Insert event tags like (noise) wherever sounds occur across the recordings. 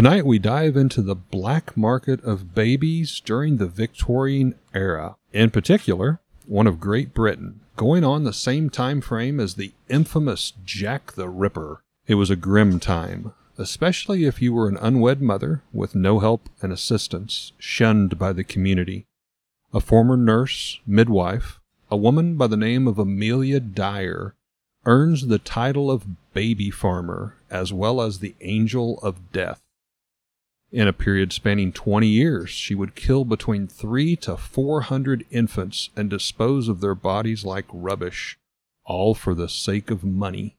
Tonight we dive into the black market of babies during the Victorian era. In particular, one of Great Britain, going on the same time frame as the infamous Jack the Ripper. It was a grim time, especially if you were an unwed mother with no help and assistance, shunned by the community. A former nurse, midwife, a woman by the name of Amelia Dyer, earns the title of baby farmer as well as the angel of death. In a period spanning 20 years, she would kill between three to 400 infants and dispose of their bodies like rubbish, all for the sake of money.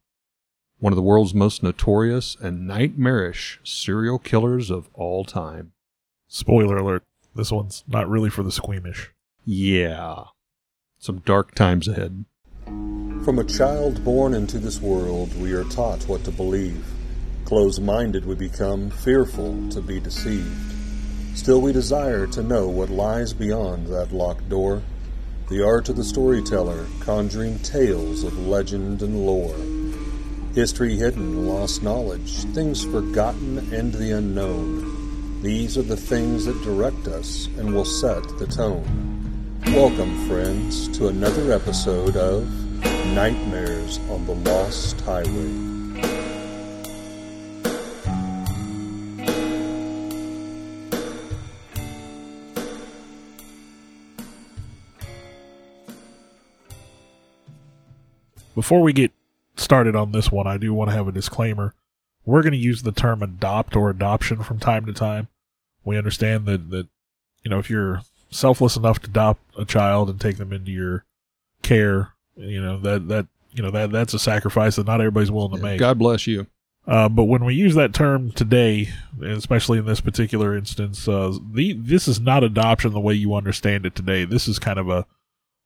One of the world's most notorious and nightmarish serial killers of all time. Spoiler alert. This one's not really for the squeamish. Yeah. Some dark times ahead. From a child born into this world, we are taught what to believe. Closed minded we become, fearful to be deceived. Still, we desire to know what lies beyond that locked door. The art of the storyteller, conjuring tales of legend and lore. History hidden, lost knowledge, things forgotten, and the unknown. These are the things that direct us and will set the tone. Welcome, friends, to another episode of Nightmares on the Lost Highway. Before we get started on this one, I do want to have a disclaimer. We're going to use the term adopt or adoption from time to time. We understand that, that, you know, if you're selfless enough to adopt a child and take them into your care, you know, that, that, you know, that, that's a sacrifice that not everybody's willing to make. God bless you. Uh, but when we use that term today, especially in this particular instance, uh, the, this is not adoption the way you understand it today. This is kind of a,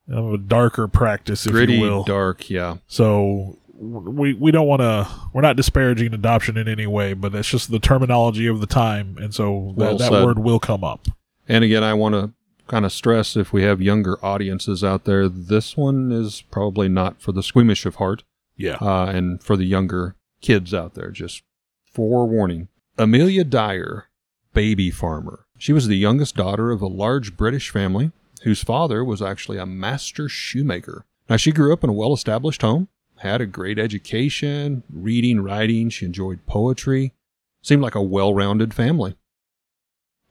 of a darker practice, if Gritty, you will. dark, yeah. So we we don't want to. We're not disparaging adoption in any way, but it's just the terminology of the time, and so that, Well that word will come up. And again, I want to kind of stress if we have younger audiences out there, this one is probably not for the squeamish of heart Yeah. uh, and for the younger kids out there. Just forewarning. Amelia Dyer, baby farmer. She was the youngest daughter of a large British family whose father was actually a master shoemaker. Now, she grew up in a well established home, had a great education, reading, writing. She enjoyed poetry. Seemed like a well rounded family.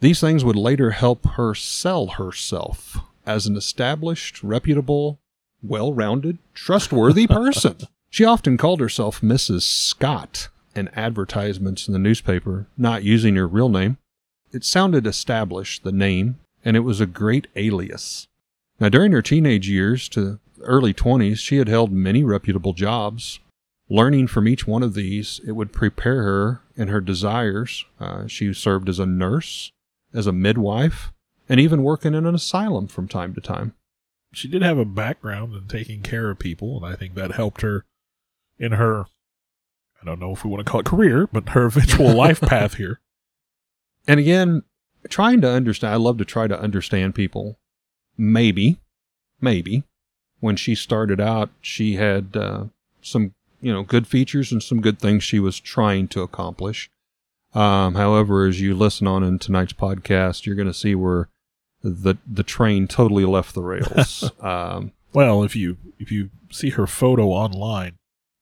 These things would later help her sell herself as an established, reputable, well rounded, trustworthy person. (laughs) she often called herself Mrs. Scott in advertisements in the newspaper, not using her real name. It sounded established, the name, and it was a great alias. Now, during her teenage years to early 20s, she had held many reputable jobs. Learning from each one of these, it would prepare her in her desires. Uh, she served as a nurse, as a midwife, and even working in an asylum from time to time. She did have a background in taking care of people, and I think that helped her in her. I don't know if we want to call it career, but her eventual (laughs) life path here. And again, trying to understand, I love to try to understand people. Maybe, maybe, when she started out, she had uh, some, you know, good features and some good things she was trying to accomplish. Um, however, as you listen on in tonight's podcast, you're going to see where the the train totally left the rails. (laughs) um, Well, if you if you see her photo online,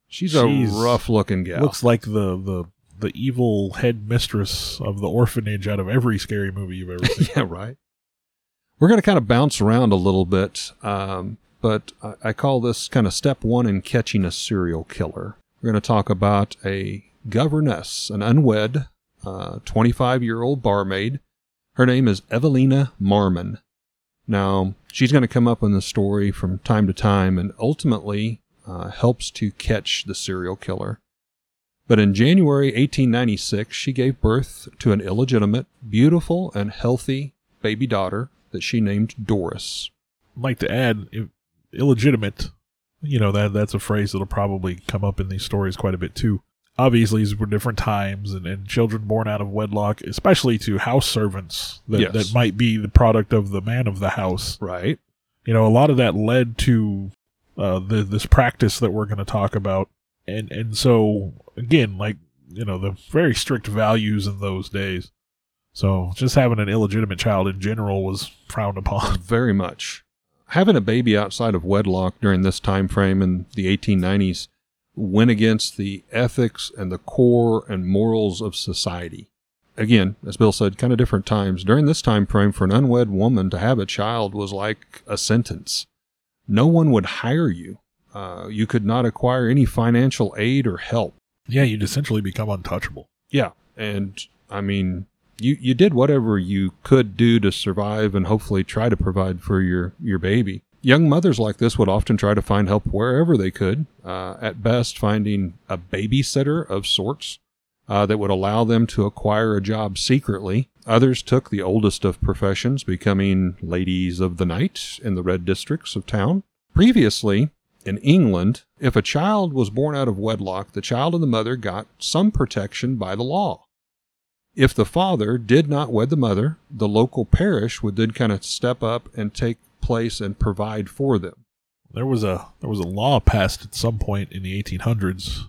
she's, She's- a rough looking gal. looks like the the the evil headmistress of the orphanage out of every scary movie you've ever seen. (laughs) yeah, right. We're going to kind of bounce around a little bit, um, but I, I call this kind of step one in catching a serial killer. We're going to talk about a governess, an unwed, 25 year old barmaid. Her name is Evelina Marmon. Now, she's going to come up in the story from time to time and ultimately uh, helps to catch the serial killer. But in January 1896, she gave birth to an illegitimate, beautiful, and healthy baby daughter that she named Doris. I'd like to add illegitimate. You know that that's a phrase that'll probably come up in these stories quite a bit too. Obviously, these were different times, and, and children born out of wedlock, especially to house servants that, Yes. that might be the product of the man of the house. Right. You know, a lot of that led to uh, the, this practice that we're going to talk about, and and so again, like you know, the very strict values in those days. So just having an illegitimate child in general was frowned upon. (laughs) Very much. Having a baby outside of wedlock during this time frame in the 1890s went against the ethics and the core and morals of society. Again, as Bill said, kind of different times. During this time frame, for an unwed woman to have a child was like a sentence. No one would hire you. Uh, you could not acquire any financial aid or help. Yeah, you'd essentially become untouchable. Yeah, and I mean, you you did whatever you could do to survive and hopefully try to provide for your your baby. Young mothers like this would often try to find help wherever they could. Uh, at best, finding a babysitter of sorts uh, that would allow them to acquire a job secretly. Others took the oldest of professions, becoming ladies of the night in the red districts of town. Previously, in England, if a child was born out of wedlock, the child and the mother got some protection by the law. If the father did not wed the mother, the local parish would then kind of step up and take place and provide for them. There was a there was a law passed at some point in the 1800s,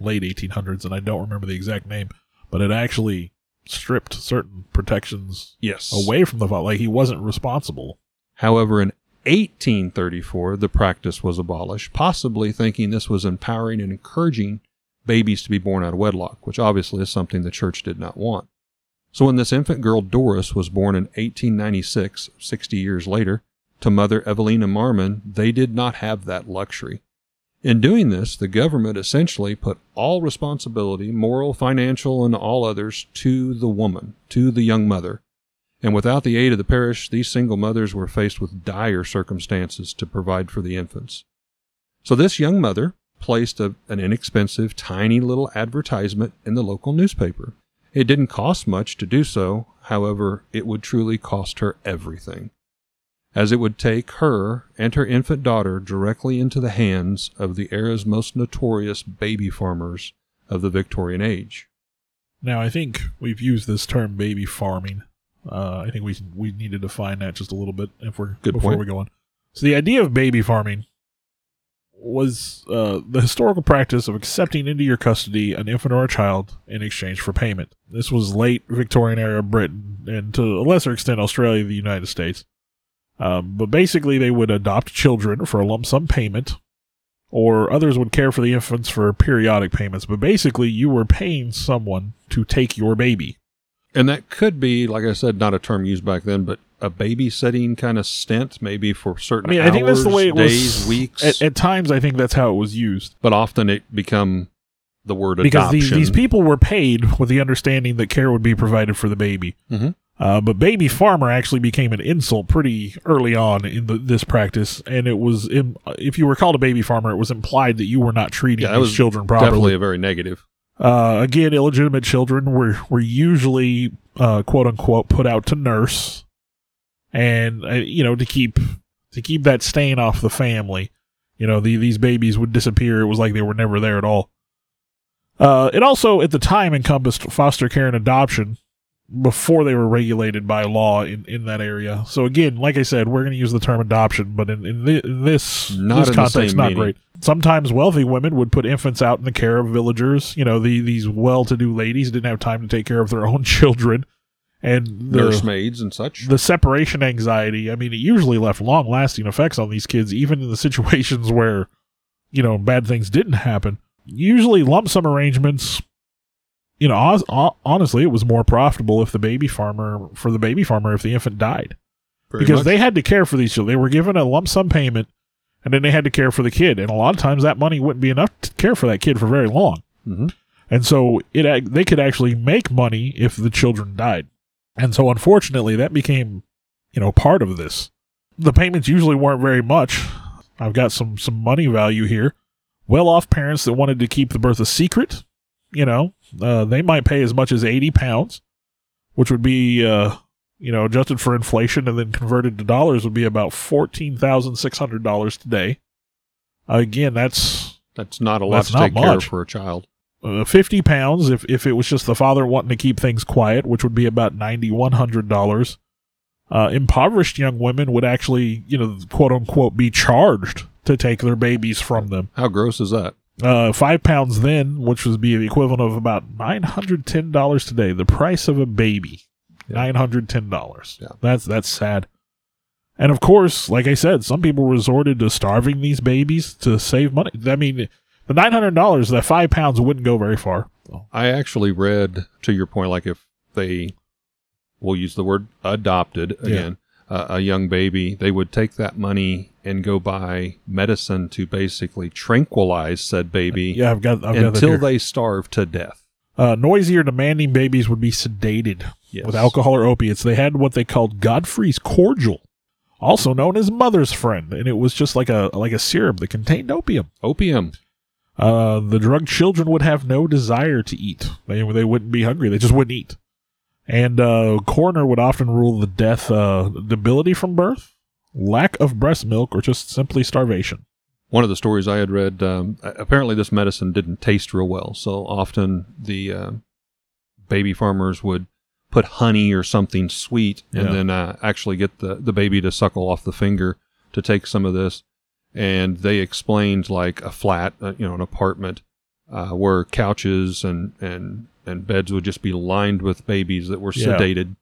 late 1800s, and I don't remember the exact name, but it actually stripped certain protections Yes. away from the father. Like he wasn't responsible. However, in 1834, the practice was abolished, possibly thinking this was empowering and encouraging babies to be born out of wedlock, which obviously is something the church did not want. So when this infant girl Doris was born in 1896, 60 years later, to mother Evelina Marmon, they did not have that luxury. In doing this, the government essentially put all responsibility, moral, financial, and all others, to the woman, to the young mother. And without the aid of the parish, these single mothers were faced with dire circumstances to provide for the infants. So this young mother placed a, an inexpensive, tiny little advertisement in the local newspaper. It didn't cost much to do so, however, it would truly cost her everything, as it would take her and her infant daughter directly into the hands of the era's most notorious baby farmers of the Victorian age. Now I think we've used this term baby farming. Uh, I think we we need to define that just a little bit if we're Good before point. we go on. So the idea of baby farming was uh, the historical practice of accepting into your custody an infant or a child in exchange for payment. This was late Victorian era Britain and to a lesser extent Australia, the United States. Um, but basically, they would adopt children for a lump sum payment, or others would care for the infants for periodic payments. But basically, you were paying someone to take your baby. And that could be, like I said, not a term used back then, but a babysitting kind of stint, maybe for certain I mean, hours, I think that's the way it days, was. weeks. At, at times, I think that's how it was used but often it become the word because adoption. these these people were paid with the understanding that care would be provided for the baby. Mhm. Uh, but baby farmer actually became an insult pretty early on in the, this practice, and it was im if you were called a baby farmer, it was implied that you were not treating Yeah, was children definitely properly. a very negative. Uh, again, illegitimate children were were usually uh, quote unquote put out to nurse, and uh, you know to keep to keep that stain off the family. You know, the, these babies would disappear. It was like they were never there at all. Uh, it also, at the time, encompassed foster care and adoption before they were regulated by law in, in that area. So again, like I said, we're going to use the term adoption, but in, in, thi- in this, Not this in context, not meaning. great. Sometimes wealthy women would put infants out in the care of villagers. You know, the, these well-to-do ladies didn't have time to take care of their (laughs) own children, and the, Nursemaids and such. the separation anxiety. I mean, it usually left long-lasting effects on these kids, even in the (laughs) situations where, you know, bad things didn't happen. Usually, lump sum arrangements. You know, hon- hon- honestly, it was more profitable if the baby farmer for the baby farmer if the infant died Very because much. they had to care for these children. They were given a lump sum payment, and then they had to care for the kid. And a lot of times, that money wouldn't be enough to care for that kid for very long. Mhm. And so it they could actually make money if the children died. And so unfortunately that became, you know, part of this. The payments usually weren't very much. I've got some some money value here. Well-off parents that wanted to keep the birth a secret, you know, uh, they might pay as much as 80 pounds, which would be uh, you know, adjusted for inflation and then converted to dollars would be about $14,600 today. Again, that's That's not a lot to take care of for a child. uh, 50 pounds if, if it was just the father wanting to keep things quiet, which would be about $9,100. Uh, impoverished young women would actually, you know, quote unquote, be charged to take their babies from them. How gross is that? Uh, five pounds then, which would be the equivalent of about nine hundred ten dollars today. The price of a baby, Yeah. nine hundred ten dollars. Yeah. That's that's sad. And of course, like I said, some people resorted to starving these babies to save money. I mean, the nine hundred dollars, that five pounds wouldn't go very far. I actually read to your point, like if they, we'll use the word adopted again, uh, a young baby, they would take that money and go buy medicine to basically tranquilize said baby Yeah, I've got I've got until here. they starve to death. Uh, noisy or demanding babies would be sedated Yes. with alcohol or opiates. They had what they called Godfrey's cordial, also known as mother's friend, and it was just like a like a syrup that contained opium. Opium. Uh, the drugged children would have no desire to eat. They they wouldn't be hungry. They just wouldn't eat. And uh, coroner would often rule the death uh, debility from birth, lack of breast milk, or just simply starvation. One of the stories I had read, um, apparently this medicine didn't taste real well. So often the uh, baby farmers would put honey or something sweet and Yeah. then uh, actually get the, the baby to suckle off the finger to take some of this. And they explained like a flat, uh, you know, an apartment uh, where couches and, and, and beds would just be lined with babies that were Yeah. sedated,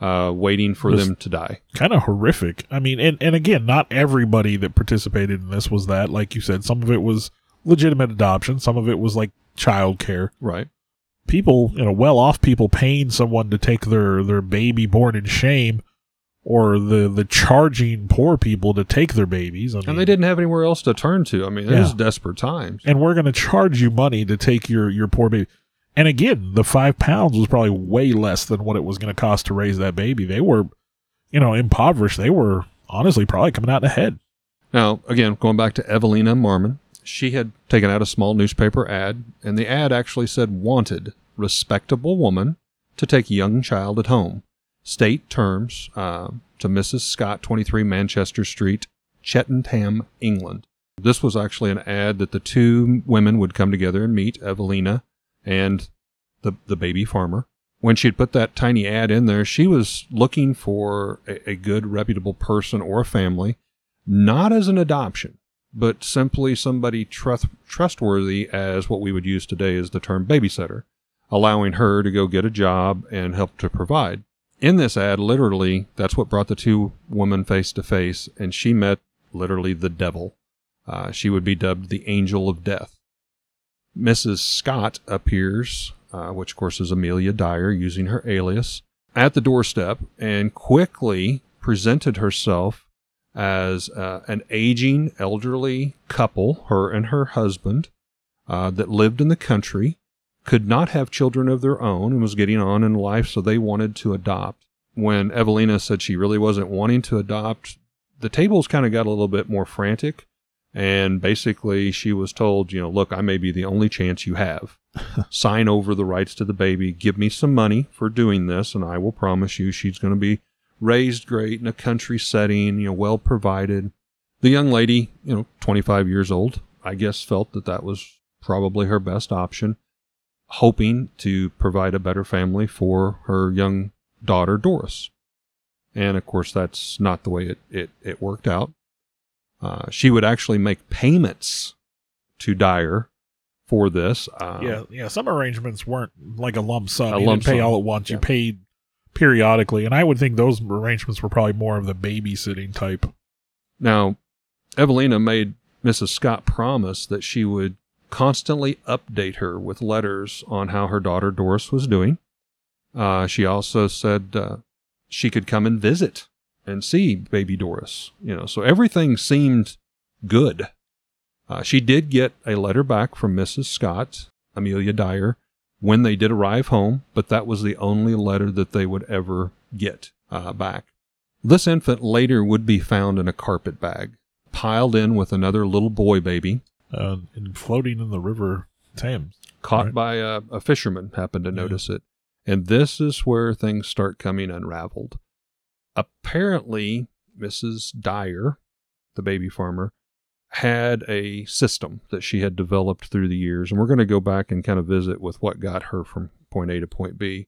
uh, waiting for them to die. kind of horrific. I mean, and, and again, not everybody that participated in this was that. Like you said, some of it was legitimate adoption, some of it was like child care. Right. People, you know, well off people paying someone to take their, their baby born in shame or the, the charging poor people to take their babies. I mean, And they didn't have anywhere else to turn to. I mean, it Yeah. was desperate times. and we're going to charge you money to take your, your poor baby. And again, the five pounds was probably way less than what it was going to cost to raise that baby. They were, you know, impoverished. They were honestly probably coming out ahead. Now, again, going back to Evelina Marmon, she had taken out a small newspaper ad, and the ad actually said wanted respectable woman to take young child at home. State terms uh, to Mrs. Scott, 23 Manchester Street, Cheltenham, England. This was actually an ad that the two women would come together and meet, Evelina and the, the baby farmer. When she'd put that tiny ad in there, she was looking for a, a good, reputable person or a family not as an adoption, but simply somebody trust, trustworthy as what we would use today as the term babysitter, allowing her to go get a job and help to provide. In this ad, literally, that's what brought the two women face to face, and she met literally the devil. Uh, she would be dubbed the angel of death. Mrs. Scott appears, uh, which of course is Amelia Dyer, using her alias, at the doorstep and quickly presented herself as uh, an aging elderly couple, her and her husband, uh, that lived in the country, could not have children of their own, and was getting on in life, so they wanted to adopt. When Evelina said she really wasn't wanting to adopt, the tables kind of got a little bit more frantic. And basically, she was told, you know, look, I may be the only chance you have. (laughs) Sign over the rights to the baby. Give me some money for doing this, and I will promise you she's going to be raised great in a country setting, you know, well provided. The young lady, you know, 25 years old, I guess felt that that was probably her best option, hoping to provide a better family for her young daughter, Doris. And of course, that's not the way it, it, it worked out. Uh, she would actually make payments to Dyer for this. Uh, yeah, yeah. Some arrangements weren't like a lump sum. A you lump didn't pay sum. all at once. You paid periodically, and I would think those arrangements were probably more of the babysitting type. Now, Evelina made Mrs. Scott promise that she would constantly update her with letters on how her daughter Doris was doing. Uh, she also said uh, she could come and visit and see baby Doris. You know, so everything seemed good. Uh, she did get a letter back from Mrs. Scott, Amelia Dyer, when they did arrive home, but that was the only letter that they would ever get uh, back. This infant later would be found in a carpet bag, piled in with another little boy baby, Uh, and floating in the river Thames. caught Right. by a, a fisherman, happened to Yeah. notice it. And this is where things start coming unraveled. Apparently, Mrs. Dyer, the baby farmer, had a system that she had developed through the years. And we're going to go back and kind of visit with what got her from point A to point B.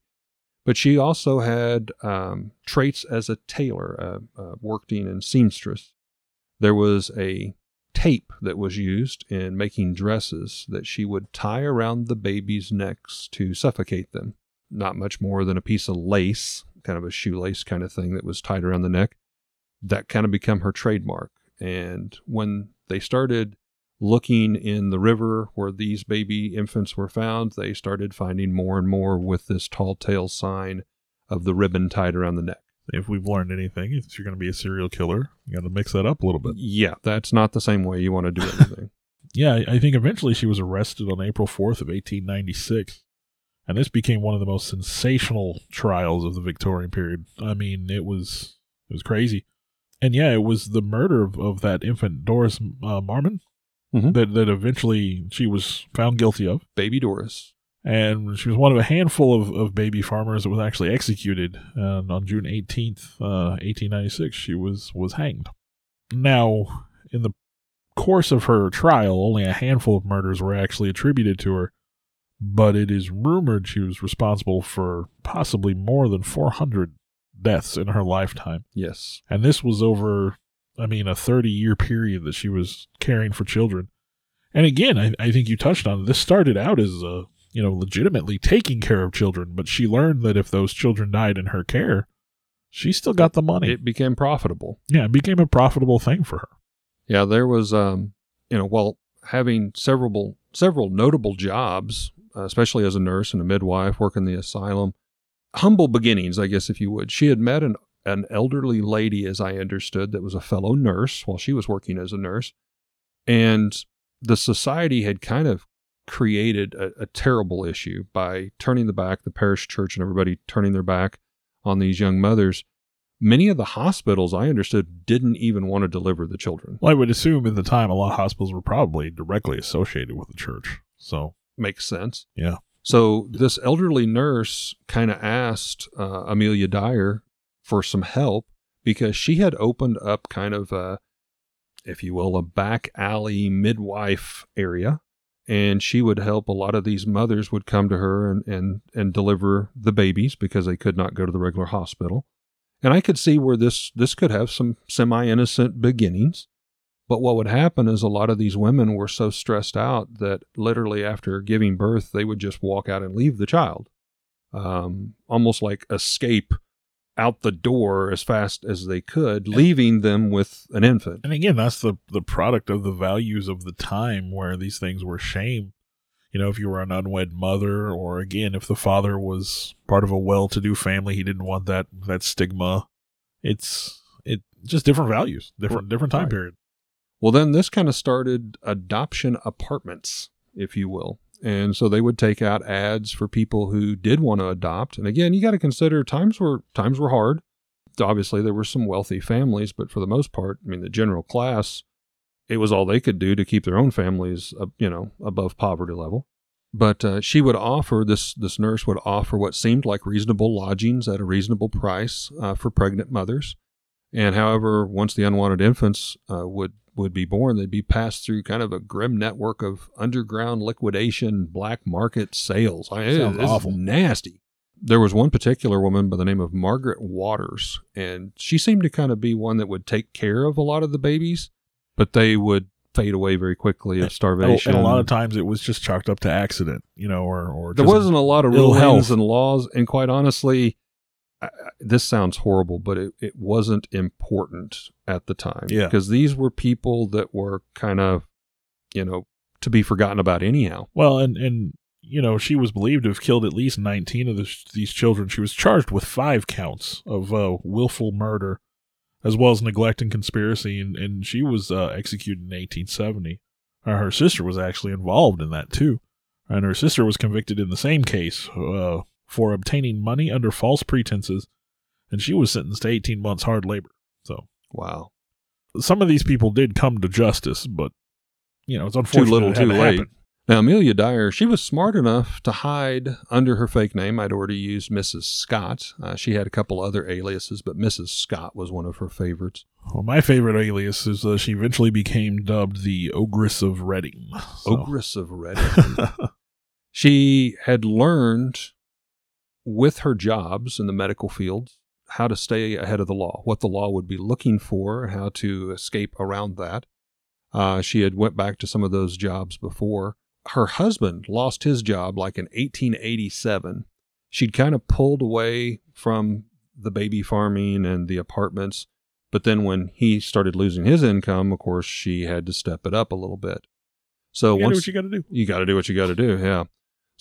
But she also had um, traits as a tailor, uh, uh, working in seamstress. There was a tape that was used in making dresses that she would tie around the babies' necks to suffocate them. Not much more than a piece of lace, kind of a shoelace kind of thing that was tied around the neck. That kind of became her trademark. And when they started looking in the river where these baby infants were found, they started finding more and more with this tall tale sign of the ribbon tied around the neck. If we've learned anything, if you're going to be a serial killer, you got to mix that up a little bit. Yeah, that's not the same way you want to do (laughs) anything. Yeah, I- I think eventually she was arrested on April 4th of 1896. And this became one of the most sensational trials of the Victorian period. I mean, it was it was crazy. And yeah, it was the murder of, of that infant Doris uh, Marmon Mhm. that that eventually she was found guilty of. Baby Doris. and she was one of a handful of, of baby farmers that was actually executed. And on June 18th, uh, 1896, she was, was hanged. Now, in the course of her trial, only a handful of murders were actually attributed to her, but it is rumored she was responsible for possibly more than 400 deaths in her lifetime. Yes. And this was over, I mean, a 30 year period that she was caring for children. And again, I, I think you touched on it. This started out as, uh, you know, legitimately taking care of children, but she learned that if those children died in her care, she still got the money. It became profitable. yeah, it became a profitable thing for her. Yeah, there was, um, you know, while having several several notable jobs, Uh, especially as a nurse and a midwife, working the asylum, humble beginnings, I guess, if you would. She had met an an elderly lady, as I understood, that was a fellow nurse while she was working as a nurse, and the society had kind of created a, a terrible issue by turning the back, the parish church and everybody turning their back on these young mothers. Many of the hospitals, I understood, didn't even want to deliver the children. Well, I would assume at the time a lot of hospitals were probably directly associated with the church. So, makes sense. Yeah. So this elderly nurse kind of asked uh, Amelia Dyer for some help because she had opened up kind of a, if you will, a back alley midwife area. And she would help a lot of these mothers would come to her and, and, and deliver the babies because they could not go to the regular hospital. And I could see where this, this could have some semi innocent beginnings. But what would happen is a lot of these women were so stressed out that literally after giving birth, they would just walk out and leave the child, um, almost like escape out the door as fast as they could, leaving them with an infant. and again, that's the the product of the values of the time where these things were shame. You know, if you were an unwed mother, or again, if the father was part of a well-to-do family, he didn't want that that stigma. It's it just different values, different different time Right. period. Well, then this kind of started adoption apartments, if you will. And so they would take out ads for people who did want to adopt. And again, you got to consider times were times were hard. Obviously, there were some wealthy families, but for the most part, I mean, the general class, it was all they could do to keep their own families, uh, you know, above poverty level. But uh, she would offer this this nurse would offer what seemed like reasonable lodgings at a reasonable price uh, for pregnant mothers. And however, once the unwanted infants uh, would would be born, they'd be passed through kind of a grim network of underground liquidation, black market sales. I mean, Sounds it's awful. nasty. There was one particular woman by the name of Margaret Waters, and she seemed to kind of be one that would take care of a lot of the babies, but they would fade away very quickly of starvation. And a lot of times, it was just chalked up to accident. You know, or or there wasn't a lot of rulings health. and laws, and quite honestly, I, this sounds horrible, but it, it wasn't important at the time. Yeah. because these were people that were kind of, you know, to be forgotten about anyhow. Well, and and you know, she was believed to have killed at least 19 of this, these children. She was charged with five counts of uh, willful murder, as well as neglect and conspiracy, and, and she was uh, executed in 1870. Uh, her sister was actually involved in that too, and her sister was convicted in the same case uh, for obtaining money under false pretenses, and she was sentenced to 18 months hard labor. So Wow. some of these people did come to justice, but you know, it's unfortunate. Too little, too to late. happen. Now, Amelia Dyer, she was smart enough to hide under her fake name. I'd already used Mrs. Scott. Uh, she had a couple other aliases, but Mrs. Scott was one of her favorites. Well, my favorite alias is uh, she eventually became dubbed the Ogress of Reading. So- Ogress of Reading. (laughs) she had learned with her jobs in the medical field how to stay ahead of the law, what the law would be looking for, how to escape around that. Uh, she had went back to some of those jobs before. Her husband lost his job like in 1887. She'd kind of pulled away from the baby farming and the apartments, but then when he started losing his income, of course, she had to step it up a little bit. So You once what you got to do. you got to do what you got to do. Yeah.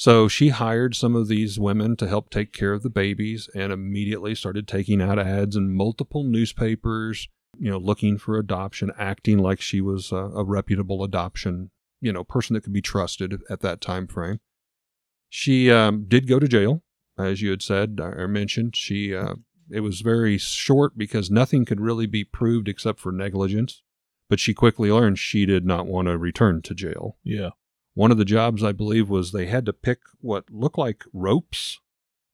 So she hired some of these women to help take care of the babies and immediately started taking out ads in multiple newspapers, you know, looking for adoption, acting like she was a, a reputable adoption, you know, person that could be trusted at that time frame. She um, did go to jail, as you had said or mentioned. She uh, it was very short because nothing could really be proved except for negligence. But she quickly learned she did not want to return to jail. Yeah. One of the jobs, I believe, was they had to pick what looked like ropes,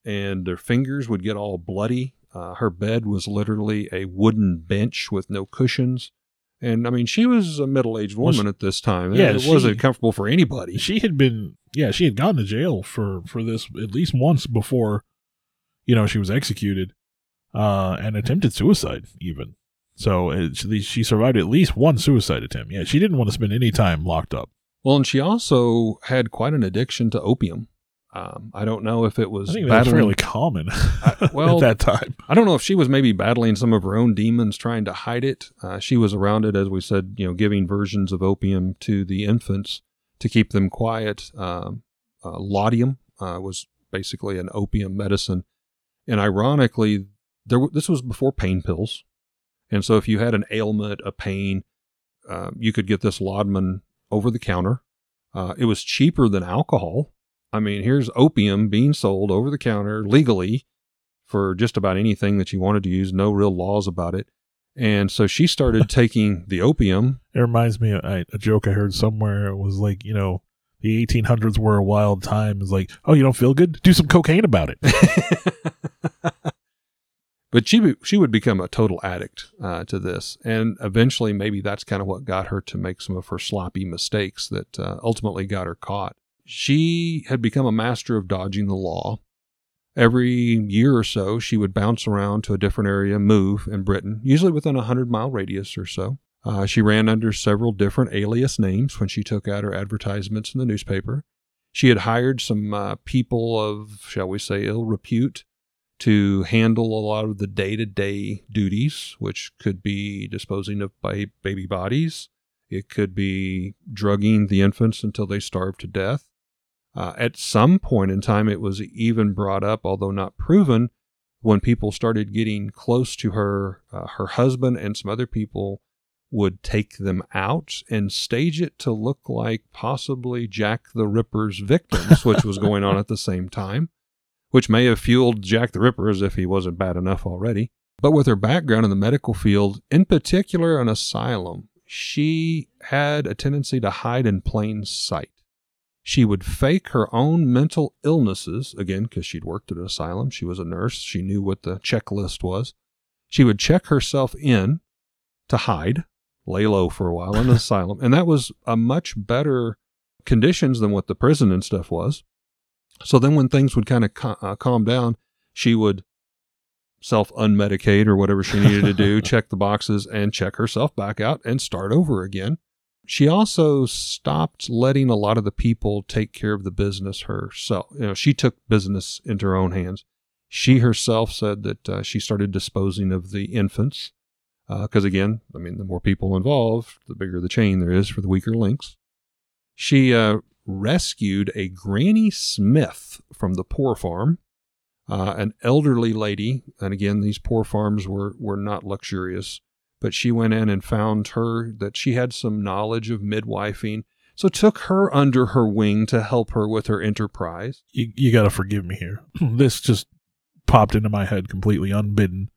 and their fingers would get all bloody. Uh, her bed was literally a wooden bench with no cushions. And I mean, she was a middle aged woman at this time. Yeah, it she- wasn't comfortable for anybody. She had been, yeah, she had gone to jail for for this at least once before, you know, she was executed, uh, and attempted suicide even. So it, she, she survived at least one suicide attempt. Yeah, she didn't want to spend any time locked up. Well, and she also had quite an addiction to opium. Um, I don't know if it was I think that was battling- fairly common (laughs) I- well, at that time. I don't know if she was maybe battling some of her own demons trying to hide it. Uh, she was around it, as we said, you know, giving versions of opium to the infants to keep them quiet. Um, uh, laudium uh, was basically an opium medicine. And ironically, there w- this was before pain pills. And so if you had an ailment, a pain, uh, you could get this laudanum over the counter. Uh, it was cheaper than alcohol. I mean, here's opium being sold over the counter legally for just about anything that you wanted to use, no real laws about it. And so she started (laughs) taking the opium. It reminds me of I, a joke I heard somewhere. It was like, you know, the 1800s were a wild time. It's like, oh, you don't feel good? Do some cocaine about it. (laughs) but she she would become a total addict uh, to this, and eventually maybe that's kind of what got her to make some of her sloppy mistakes that uh, ultimately got her caught. She had become a master of dodging the law. Every year or so, she would bounce around to a different area, move in Britain, usually within a hundred mile radius or so. Uh, she ran under several different alias names when she took out her advertisements in the newspaper. She had hired some uh, people of, shall we say, ill repute to handle a lot of the day to day duties, which could be disposing of baby bodies. It could be drugging the infants until they starve to death. Uh, at some point in time, it was even brought up, although not proven, when people started getting close to her, uh, her husband and some other people would take them out and stage it to look like possibly Jack the Ripper's (laughs) victims, which was going on at the same time which may have fueled Jack the Ripper as if he wasn't bad enough already. But with her background in the medical field, in particular an asylum, she had a tendency to hide in plain sight. She would fake her own mental illnesses, again, because she'd worked at an asylum. She was a nurse. She knew what the checklist was. She would check herself in to hide, lay low for a while in an (laughs) asylum. And that was a much better conditions than what the prison and stuff was. So then, when things would kind of ca- uh, calm down, she would self unmedicate or whatever she needed to do, (laughs) check the boxes, and check herself back out and start over again. She also stopped letting a lot of the people take care of the business herself. You know, she took business into her own hands. She herself said that uh, she started disposing of the infants because, again, I mean, the more people involved, the bigger the chain there is for the weaker links. She uh, rescued a Granny Smith from the poor farm, uh, an elderly lady. And again, these poor farms were, were not luxurious, but she went in and found her that she had some knowledge of midwifing. So took her under her wing to help her with her enterprise. You, you got to forgive me here. (clears throat) this just popped into my head completely unbidden.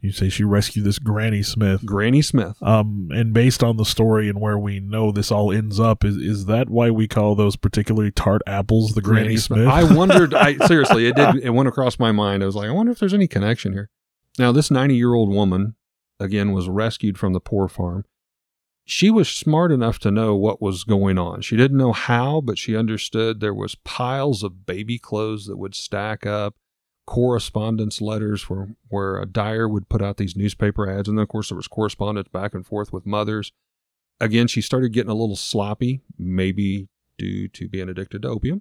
You say she rescued this Granny Smith. Granny Smith. Um, and based on the story and where we know this all ends up, is is that why we call those particularly tart apples the Granny, Smith? I wondered. I (laughs) seriously, it did. It went across my mind. I was like, I wonder if there's any connection here. Now, this 90 year old woman, again, was rescued from the poor farm. She was smart enough to know what was going on. She didn't know how, but she understood there was piles of baby clothes that would stack up, correspondence letters where where a Dyer would put out these newspaper ads, and then of course there was correspondence back and forth with mothers. Again, she started getting a little sloppy, maybe due to being addicted to opium.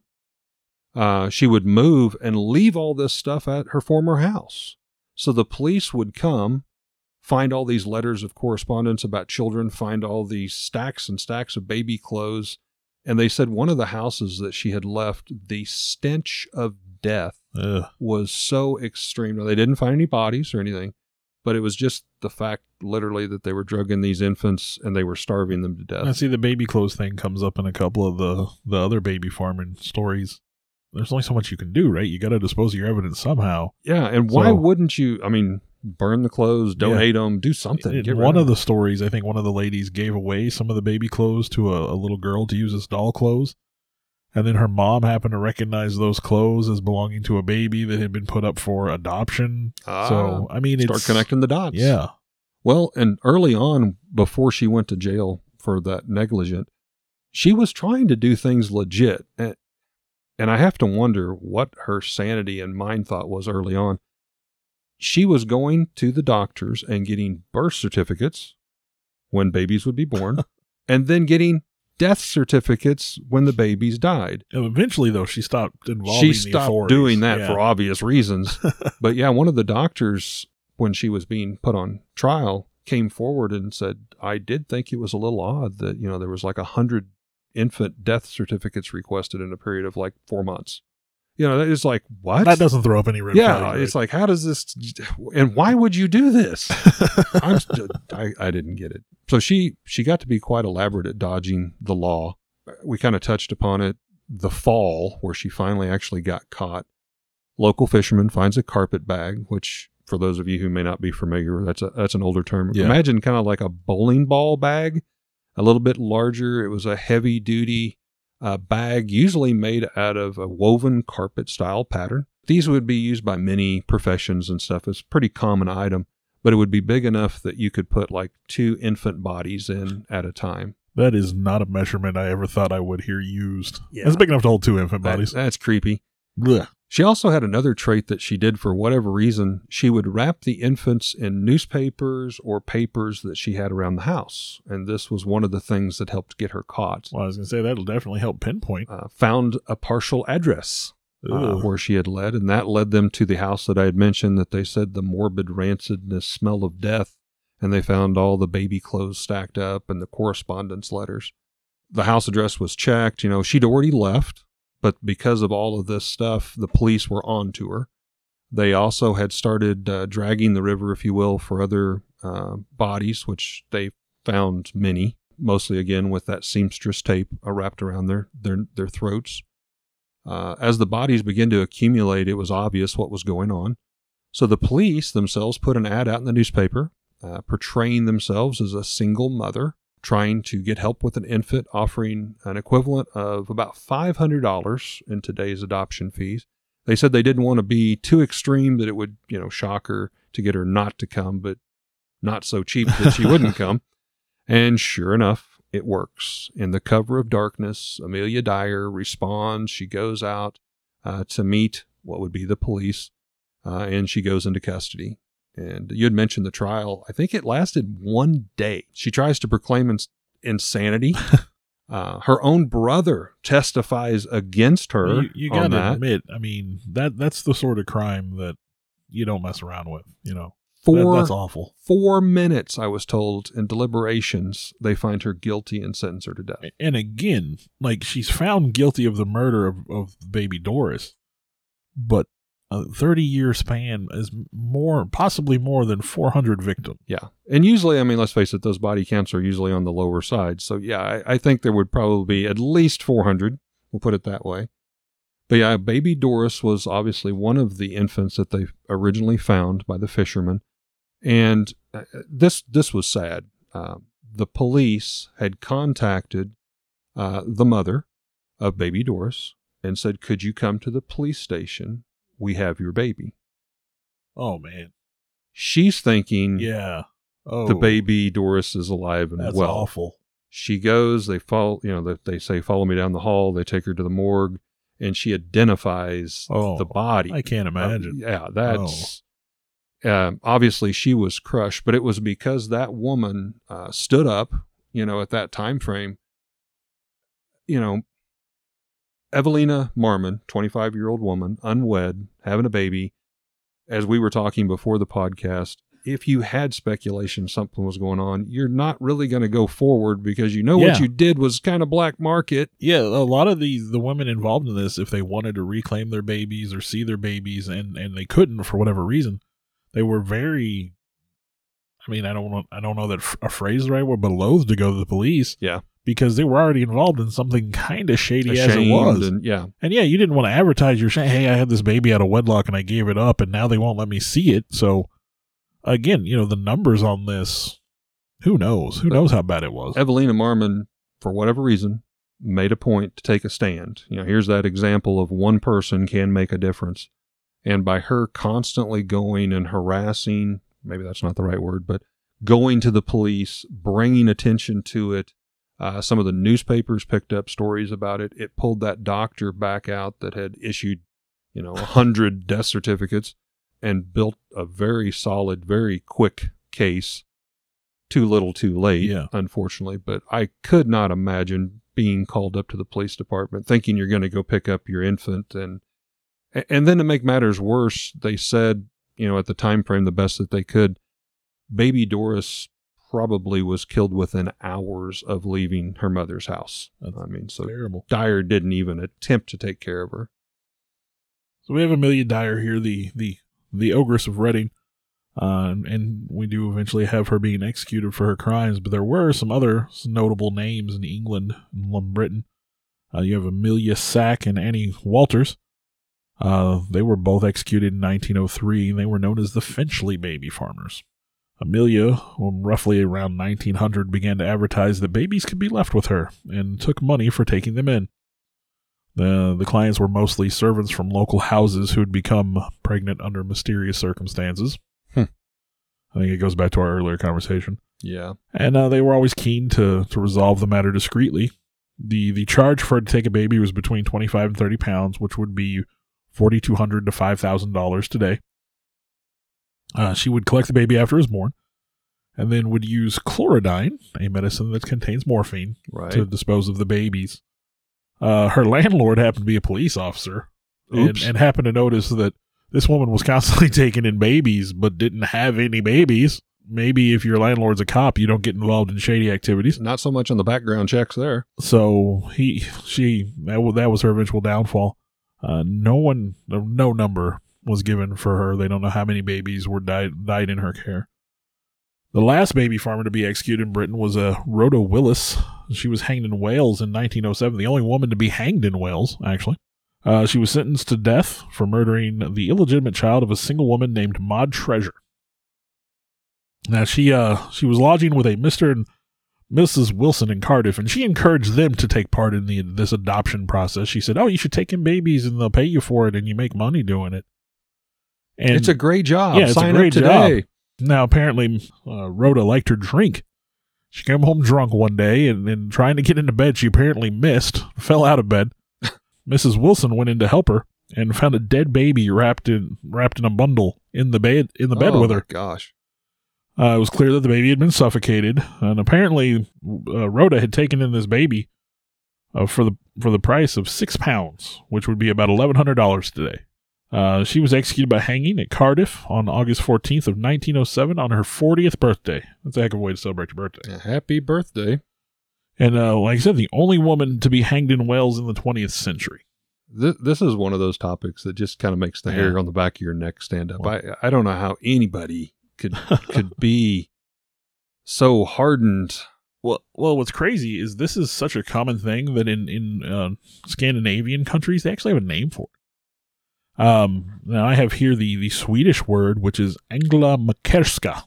Uh, she would move and leave all this stuff at her former house. So the police would come, find all these letters of correspondence about children, find all these stacks and stacks of baby clothes. And they said one of the houses that she had left, the stench of death Ugh. was so extreme. Now, they didn't find any bodies or anything, but it was just the fact, literally, that they were drugging these infants and they were starving them to death. I see the baby clothes thing comes up in a couple of the the other baby farming stories. There's only so much you can do, right? You got to dispose of your evidence somehow. Yeah, and why wouldn't you? I mean, burn the clothes, donate them, do something. In one of of the stories, I think one of the ladies gave away some of the baby clothes to a, a little girl to use as doll clothes. And then her mom happened to recognize those clothes as belonging to a baby that had been put up for adoption. Ah, so, I mean, start it's connecting the dots. Yeah. Well, and early on, before she went to jail for that negligent, she was trying to do things legit. And, and I have to wonder what her sanity and mind thought was early on. She was going to the doctors and getting birth certificates when babies would be born, (laughs) and then getting death certificates when the babies died. And eventually, though, she stopped involving She stopped doing that Yeah. for obvious reasons. (laughs) but yeah, one of the doctors, when she was being put on trial, came forward and said, I did think it was a little odd that, you know, there was like a hundred infant death certificates requested in a period of like four months. You know, it's like, what? That doesn't throw up any red yeah, flags, it's like, how does this, and why would you do this? (laughs) I'm, I, I didn't get it. So she, she got to be quite elaborate at dodging the law. We kind of touched upon it. The fall where she finally actually got caught. Local fisherman finds a carpet bag, which for those of you who may not be familiar, that's a, that's an older term. Yeah. Imagine kind of like a bowling ball bag, a little bit larger. It was a heavy duty uh, bag, usually made out of a woven carpet style pattern. These would be used by many professions and stuff. It's a pretty common item, but it would be big enough that you could put like two infant bodies in at a time. that is not a measurement I ever thought I would hear used. Yeah. It's big enough to hold two infant That- bodies. that's creepy. Blech. She also had another trait that she did for whatever reason. She would wrap the infants in newspapers or papers that she had around the house. And this was one of the things that helped get her caught. Well, I was going to say that'll definitely help pinpoint. Uh, found a partial address uh, where she had led, and that led them to the house that I had mentioned that they said the morbid rancidness smell of death. And they found all the baby clothes stacked up and the correspondence letters. The house address was checked. You know, she'd already left, but because of all of this stuff, the police were on to her. They also had started uh, dragging the river, if you will, for other uh, bodies, which they found many, mostly again with that seamstress tape uh, wrapped around their their their throats. Uh, as the bodies began to accumulate, it was obvious what was going on. So the police themselves put an ad out in the newspaper, uh, portraying themselves as a single mother trying to get help with an infant, offering an equivalent of about $500 in today's adoption fees. They said they didn't want to be too extreme that it would, you know, shock her to get her not to come, but not so cheap that she wouldn't (laughs) come. And sure enough, it works. In the cover of darkness, Amelia Dyer responds. She goes out uh, to meet what would be the police, uh, and she goes into custody. And you had mentioned the trial. I think it lasted one day. She tries to proclaim ins- insanity. (laughs) uh, her own brother testifies against her you, you got to admit, I mean, that that's the sort of crime that you don't mess around with. You know, That- Four that's awful. four minutes, I was told, in deliberations, they find her guilty and sentence her to death. And again, like she's found guilty of the murder of, of baby Doris, but a 30 year span is more, possibly more than 400 victims. Yeah. And usually, I mean, let's face it, those body counts are usually on the lower side. So, yeah, I, I think there would probably be at least 400. We'll put it that way. But yeah, baby Doris was obviously one of the infants that they originally found by the fishermen. And uh, this, this was sad. Um, the police had contacted uh, the mother of baby Doris and said, Could you come to the police station? We have your baby. Oh, man. She's thinking, Yeah. Oh, the baby Doris is alive and That's well. awful. She goes, they follow, you know, they, they say, follow me down the hall. They take her to the morgue and she identifies Oh, the body. I can't imagine. Uh, yeah, that's um, obviously she was crushed, but it was because that woman uh, stood up, you know, at that time frame, you know, Evelina Marmon, 25 year old woman, unwed, having a baby. As we were talking before the podcast, if you had speculation something was going on, you're not really going to go forward because you know what you did was kind of black market. Yeah, a lot of the the women involved in this, if they wanted to reclaim their babies or see their babies, and and they couldn't for whatever reason, they were very. I mean, I don't want I don't know that a phrase the right word, but loath to go to the police. Yeah. Because they were already involved in something kind of shady as it was. and yeah, And yeah, you didn't want to advertise your shame. Hey, I had this baby out of wedlock and I gave it up, and now they won't let me see it. So, again, you know, the numbers on this, who knows? Who knows how bad it was? Evelina Marmon, for whatever reason, made a point to take a stand. You know, here's that example of one person can make a difference. And by her constantly going and harassing, maybe that's not the right word, but going to the police, bringing attention to it, uh, some of the newspapers picked up stories about it. It pulled that doctor back out that had issued, you know, a (laughs) hundred death certificates and built a very solid, very quick case. Too little, too late, Yeah. unfortunately. But I could not imagine being called up to the police department thinking you're going to go pick up your infant and and then to make matters worse, they said, you know, at the time frame the best that they could, baby Doris probably was killed within hours of leaving her mother's house. That's I mean, so Terrible. Dyer didn't even attempt to take care of her. So we have Amelia Dyer here, the the the ogress of Reading, uh, and we do eventually have her being executed for her crimes. But there were some other notable names in England and Britain. Uh, you have Amelia Sach and Annie Walters. Uh, they were both executed in 1903, and they were known as the Finchley baby farmers. Amelia, um, roughly around 1900, began to advertise that babies could be left with her and took money for taking them in. The the clients were mostly servants from local houses who had become pregnant under mysterious circumstances. Hmm. I think it goes back to our earlier conversation. Yeah. And uh, they were always keen to to resolve the matter discreetly. the The charge for her to take a baby was between twenty five and thirty pounds, which would be forty two hundred to five thousand dollars today. Uh, she would collect the baby after it was born, and then would use chlorodyne, a medicine that contains morphine, Right. to dispose of the babies. Uh, her landlord happened to be a police officer and, and happened to notice that this woman was constantly (laughs) taking in babies but didn't have any babies. Maybe if your landlord's a cop, you don't get involved in shady activities. Not so much on the background checks there. So he, she, that was, that was her eventual downfall. Uh, no one, no number was given for her. They don't know how many babies were died died in her care. The last baby farmer to be executed in Britain was uh, Rhoda Willis. She was hanged in Wales in 1907, the only woman to be hanged in Wales, actually. Uh, she was sentenced to death for murdering the illegitimate child of a single woman named Maud Treasure. Now she uh she was lodging with a Mr. and Mrs. Wilson in Cardiff, and she encouraged them to take part in the this adoption process. She said, "Oh, you should take in babies, and they'll pay you for it, and you make money doing it." And it's a great job. Yeah, it's a great up today. now, apparently, uh, Rhoda liked her drink. She came home drunk one day and, and trying to get into bed, she apparently missed, (laughs) fell out of bed. (laughs) Mrs. Wilson went in to help her and found a dead baby wrapped in wrapped in a bundle in the bed in the bed Oh, with her. Gosh. Uh, it was clear that the baby had been suffocated, and apparently, uh, Rhoda had taken in this baby uh, for the for the price of six pounds, which would be about eleven hundred dollars today. Uh, she was executed by hanging at Cardiff on August 14th of 1907 on her 40th birthday. That's a heck of a way to celebrate your birthday. Yeah, Happy birthday. And uh, like I said, the only woman to be hanged in Wales in the 20th century. This, this is one of those topics that just kind of makes the Yeah. hair on the back of your neck stand up. Well- I I don't know how anybody could could be so hardened. Well, well, what's crazy is this is such a common thing that in in uh, Scandinavian countries they actually have a name for it. Um, now I have here the the Swedish word, which is änglamakerska,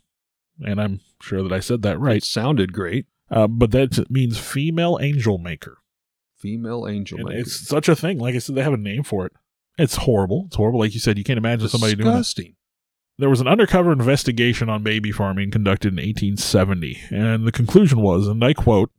and I'm sure that I said that It right. sounded great. Uh, but that means female angel maker, Female angel. and maker. it's such a thing. Like I said, they have a name for it. It's horrible. It's horrible. Like you said, you can't imagine somebody doing that. There was an undercover investigation on baby farming conducted in 1870, and the conclusion was, and I quote,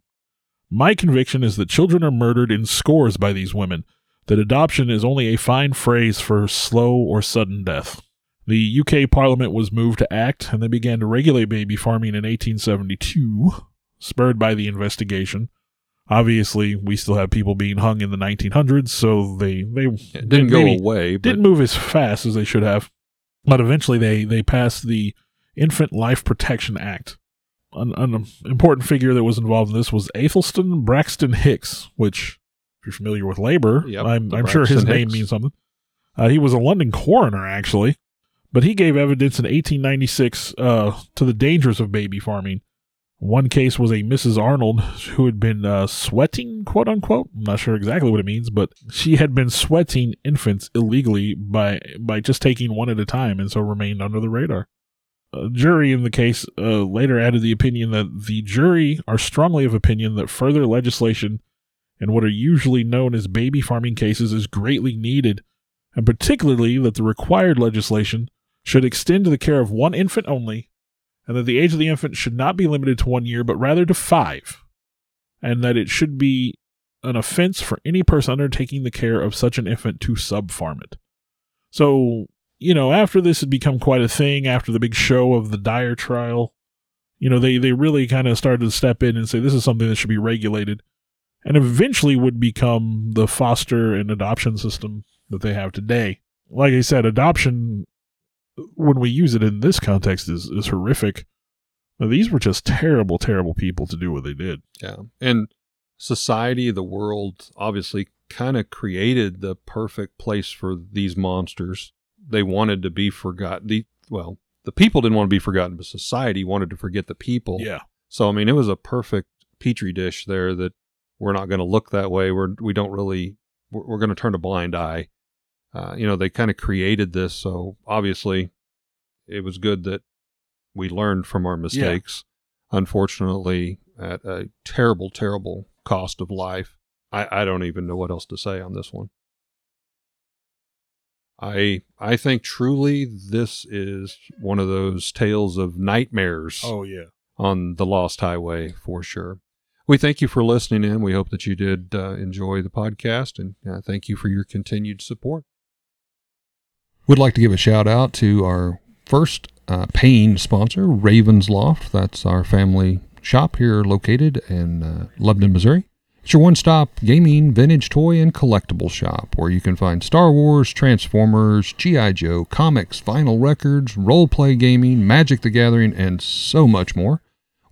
My conviction is that children are murdered in scores by these women, that adoption is only a fine phrase for slow or sudden death. The UK Parliament was moved to act, and they began to regulate baby farming in 1872. spurred by the investigation. Obviously, we still have people being hung in the 1900s, so they they It didn't go away, but didn't move as fast as they should have. But eventually, they they passed the Infant Life Protection Act. An, an important figure that was involved in this was Athelstan Braxton Hicks, which, if you're familiar with labor, Yep, I'm, I'm sure his Braxton name Hicks. means something. Uh, he was a London coroner, actually, but he gave evidence in 1896 uh, to the dangers of baby farming. One case was a Mrs. Arnold who had been uh, sweating, quote unquote. I'm not sure exactly what it means, but she had been sweating infants illegally by by just taking one at a time, and so remained under the radar. A jury in the case uh, later added the opinion that the jury are strongly of opinion that further legislation in what are usually known as baby farming cases is greatly needed, and particularly that the required legislation should extend to the care of one infant only, and that the age of the infant should not be limited to one year, but rather to five, and that it should be an offense for any person undertaking the care of such an infant to subfarm it. So, you know, after this had become quite a thing, after the big show of the Dyer trial, you know, they, they really kind of started to step in and say this is something that should be regulated, and eventually would become the foster and adoption system that they have today. Like I said, adoption, when we use it in this context, is, is horrific. Now, these were just terrible, terrible people to do what they did. Yeah. And society, the world, obviously kind of created the perfect place for these monsters. They wanted to be forgotten. The, well, the people didn't want to be forgotten, but society wanted to forget the people. Yeah. So, I mean, it was a perfect petri dish there that we're not going to look that way. We're, we don't really, we're, we're going to turn a blind eye. Uh, you know, they kind of created this. So obviously it was good that we learned from our mistakes. Unfortunately, at a terrible, terrible cost of life. I, I don't even know what else to say on this one. I I think truly this is one of those tales of nightmares Oh, yeah. on the Lost Highway for sure. We thank you for listening in. We hope that you did uh, enjoy the podcast and uh, thank you for your continued support. We'd like to give a shout out to our first uh, paying sponsor, Ravens Loft. That's our family shop here located in uh, Lebanon, Missouri. It's your one stop gaming, vintage toy, and collectible shop where you can find Star Wars, Transformers, G.I. Joe, comics, vinyl records, role play gaming, Magic the Gathering, and so much more.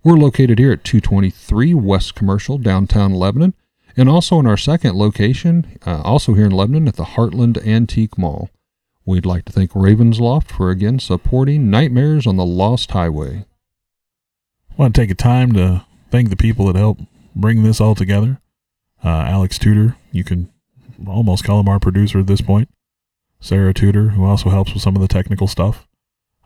We're located here at 223 West Commercial, downtown Lebanon, and also in our second location, uh, also here in Lebanon at the Heartland Antique Mall. We'd like to thank Ravensloft for again supporting Nightmares on the Lost Highway. I want to take a time to thank the people that helped bring this all together. Uh, Alex Tudor, you can almost call him our producer at this point. Sarah Tudor, who also helps with some of the technical stuff.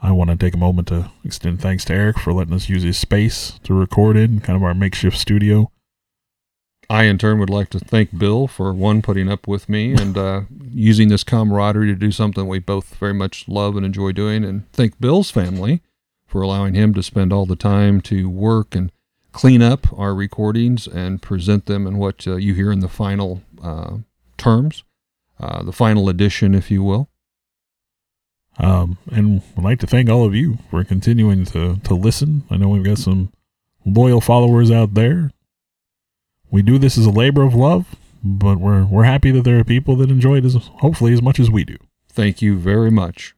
I want to take a moment to extend thanks to Eric for letting us use his space to record in, kind of our makeshift studio. I, in turn, would like to thank Bill for one putting up with me and uh, using this camaraderie to do something we both very much love and enjoy doing, and thank Bill's family for allowing him to spend all the time to work and clean up our recordings and present them in what uh, you hear in the final uh, terms, uh, the final edition, if you will. Um, and I'd like to thank all of you for continuing to, to listen. I know we've got some loyal followers out there. We do this as a labor of love, but we're we're happy that there are people that enjoy it as hopefully as much as we do. Thank you very much.